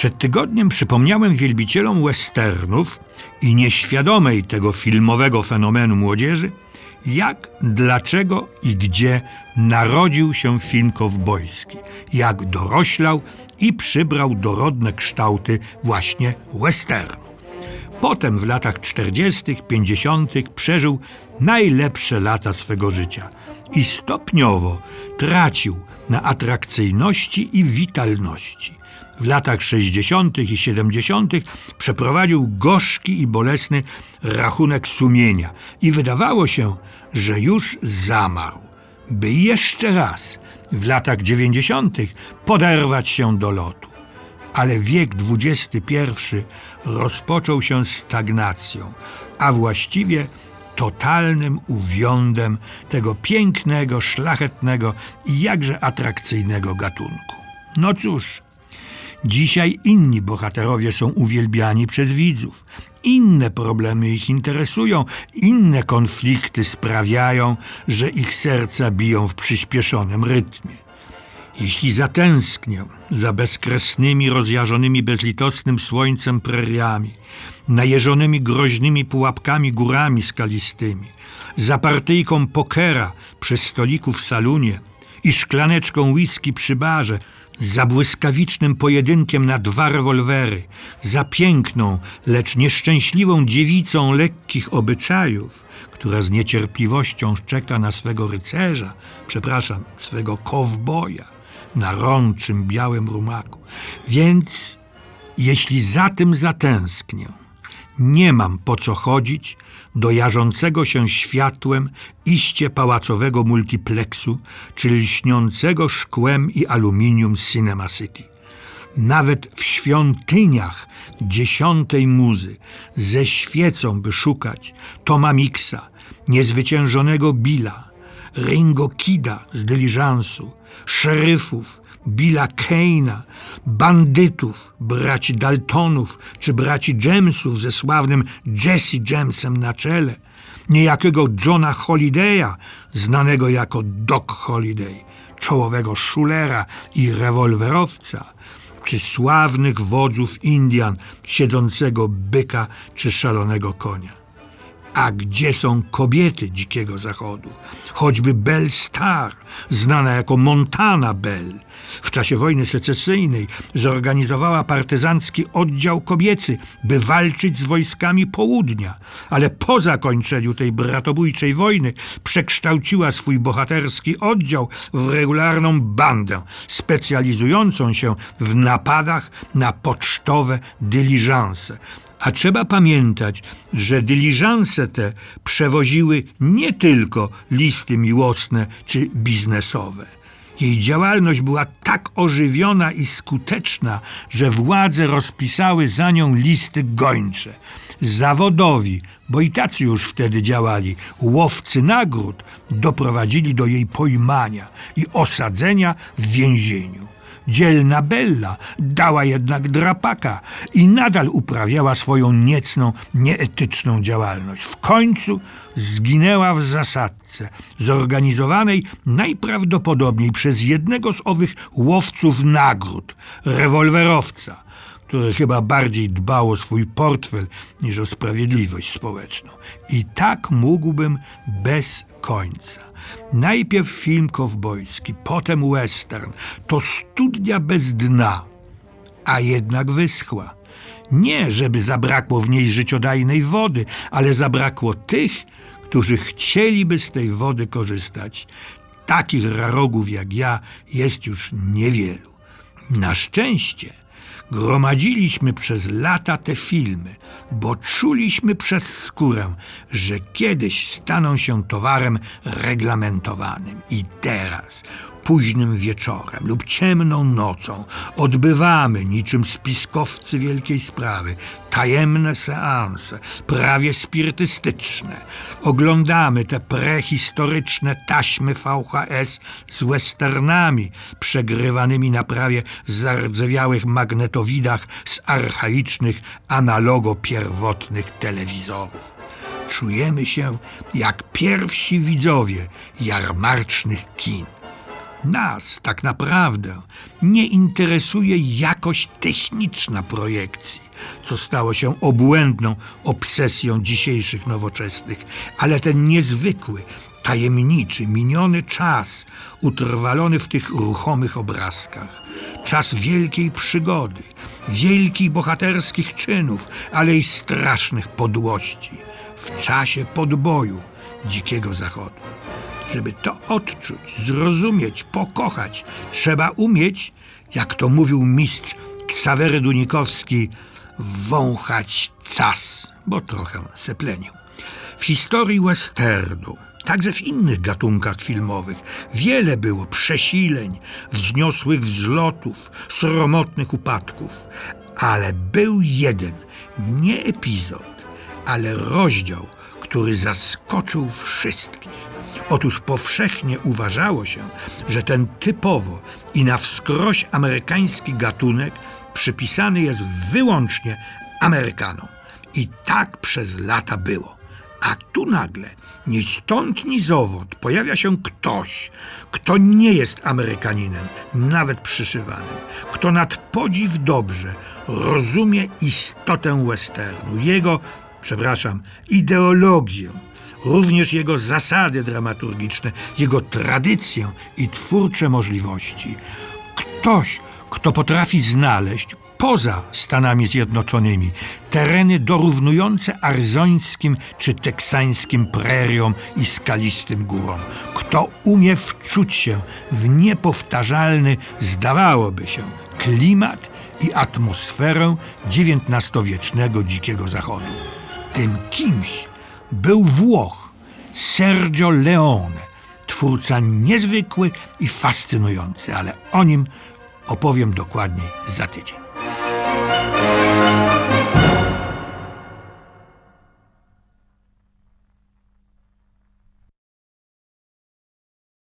Przed tygodniem przypomniałem wielbicielom westernów i nieświadomej tego filmowego fenomenu młodzieży, jak, dlaczego i gdzie narodził się film kowbojski, jak doroślał i przybrał dorodne kształty właśnie westernu. Potem w latach 40., 50. przeżył najlepsze lata swego życia i stopniowo tracił na atrakcyjności i witalności. W latach 60. i 70. przeprowadził gorzki i bolesny rachunek sumienia i wydawało się, że już zamarł, by jeszcze raz w latach 90. poderwać się do lotu. Ale wiek XXI rozpoczął się stagnacją, a właściwie totalnym uwiądem tego pięknego, szlachetnego i jakże atrakcyjnego gatunku. No cóż, dzisiaj inni bohaterowie są uwielbiani przez widzów. Inne problemy ich interesują, inne konflikty sprawiają, że ich serca biją w przyspieszonym rytmie. Jeśli zatęsknię za bezkresnymi, rozjażonymi bezlitosnym słońcem preriami, najeżonymi groźnymi pułapkami górami skalistymi, za partyjką pokera przy stoliku w salunie i szklaneczką whisky przy barze, za błyskawicznym pojedynkiem na dwa rewolwery, za piękną, lecz nieszczęśliwą dziewicą lekkich obyczajów, która z niecierpliwością czeka na swego rycerza, przepraszam, swego kowboja, na rączym białym rumaku. Więc jeśli za tym zatęsknię, nie mam po co chodzić do jarzącego się światłem iście pałacowego multiplexu, czy lśniącego szkłem i aluminium Cinema City. Nawet w świątyniach dziesiątej muzy ze świecą by szukać Toma Mixa, niezwyciężonego Billa, Ringo Kida z dyliżansu, szeryfów, Billa Keina, bandytów, braci Daltonów czy braci Jamesów ze sławnym Jesse Jamesem na czele, niejakiego Johna Holiday'a, znanego jako Doc Holiday, czołowego szulera i rewolwerowca, czy sławnych wodzów Indian, siedzącego byka czy szalonego konia. A gdzie są kobiety dzikiego zachodu? Choćby Belle Star, znana jako Montana Bell. W czasie wojny secesyjnej zorganizowała partyzancki oddział kobiecy, by walczyć z wojskami południa, ale po zakończeniu tej bratobójczej wojny przekształciła swój bohaterski oddział w regularną bandę, specjalizującą się w napadach na pocztowe dyliżanse, a trzeba pamiętać, że dyliżanse te przewoziły nie tylko listy miłosne czy biznesowe. Jej działalność była tak ożywiona i skuteczna, że władze rozpisały za nią listy gończe. Zawodowi, bo i tacy już wtedy działali, łowcy nagród doprowadzili do jej pojmania i osadzenia w więzieniu. Dzielna Bella dała jednak drapaka i nadal uprawiała swoją niecną, nieetyczną działalność. W końcu zginęła w zasadce, zorganizowanej najprawdopodobniej przez jednego z owych łowców nagród, rewolwerowca, który chyba bardziej dbał o swój portfel niż o sprawiedliwość społeczną. I tak mógłbym bez końca. Najpierw film kowbojski, potem western. To studnia bez dna, a jednak wyschła. Nie, żeby zabrakło w niej życiodajnej wody, ale zabrakło tych, którzy chcieliby z tej wody korzystać. Takich rarogów jak ja jest już niewielu. Na szczęście gromadziliśmy przez lata te filmy, bo czuliśmy przez skórę, że kiedyś staną się towarem reglamentowanym. I teraz późnym wieczorem lub ciemną nocą odbywamy niczym spiskowcy wielkiej sprawy tajemne seanse, prawie spirytystyczne. Oglądamy te prehistoryczne taśmy VHS z westernami przegrywanymi na prawie zardzewiałych magnetowidach z archaicznych analogo pierwotnych telewizorów. Czujemy się jak pierwsi widzowie jarmarcznych kin. Nas tak naprawdę nie interesuje jakość techniczna projekcji, co stało się obłędną obsesją dzisiejszych nowoczesnych, ale ten niezwykły, tajemniczy, miniony czas, utrwalony w tych ruchomych obrazkach. Czas wielkiej przygody, wielkich bohaterskich czynów, ale i strasznych podłości. W czasie podboju Dzikiego Zachodu. Żeby to odczuć, zrozumieć, pokochać, trzeba umieć, jak to mówił mistrz Ksawery Dunikowski, wąchać cas, bo trochę seplenił. W historii westernu, także w innych gatunkach filmowych, wiele było przesileń, wzniosłych wzlotów, sromotnych upadków, ale był jeden, nie epizod, ale rozdział, który zaskoczył wszystkich. Otóż powszechnie uważało się, że ten typowo i na wskroś amerykański gatunek przypisany jest wyłącznie Amerykanom. I tak przez lata było. A tu nagle, ni stąd, ni zowąd, pojawia się ktoś, kto nie jest Amerykaninem, nawet przyszywanym, kto nad podziw dobrze rozumie istotę westernu, jego, przepraszam, ideologię, również jego zasady dramaturgiczne, jego tradycję i twórcze możliwości. Ktoś, kto potrafi znaleźć poza Stanami Zjednoczonymi tereny dorównujące arzońskim czy teksańskim preriom i skalistym górom. Kto umie wczuć się w niepowtarzalny, zdawałoby się, klimat i atmosferę XIX-wiecznego Dzikiego Zachodu. Tym kimś był Włoch Sergio Leone, twórca niezwykły i fascynujący, ale o nim opowiem dokładniej za tydzień.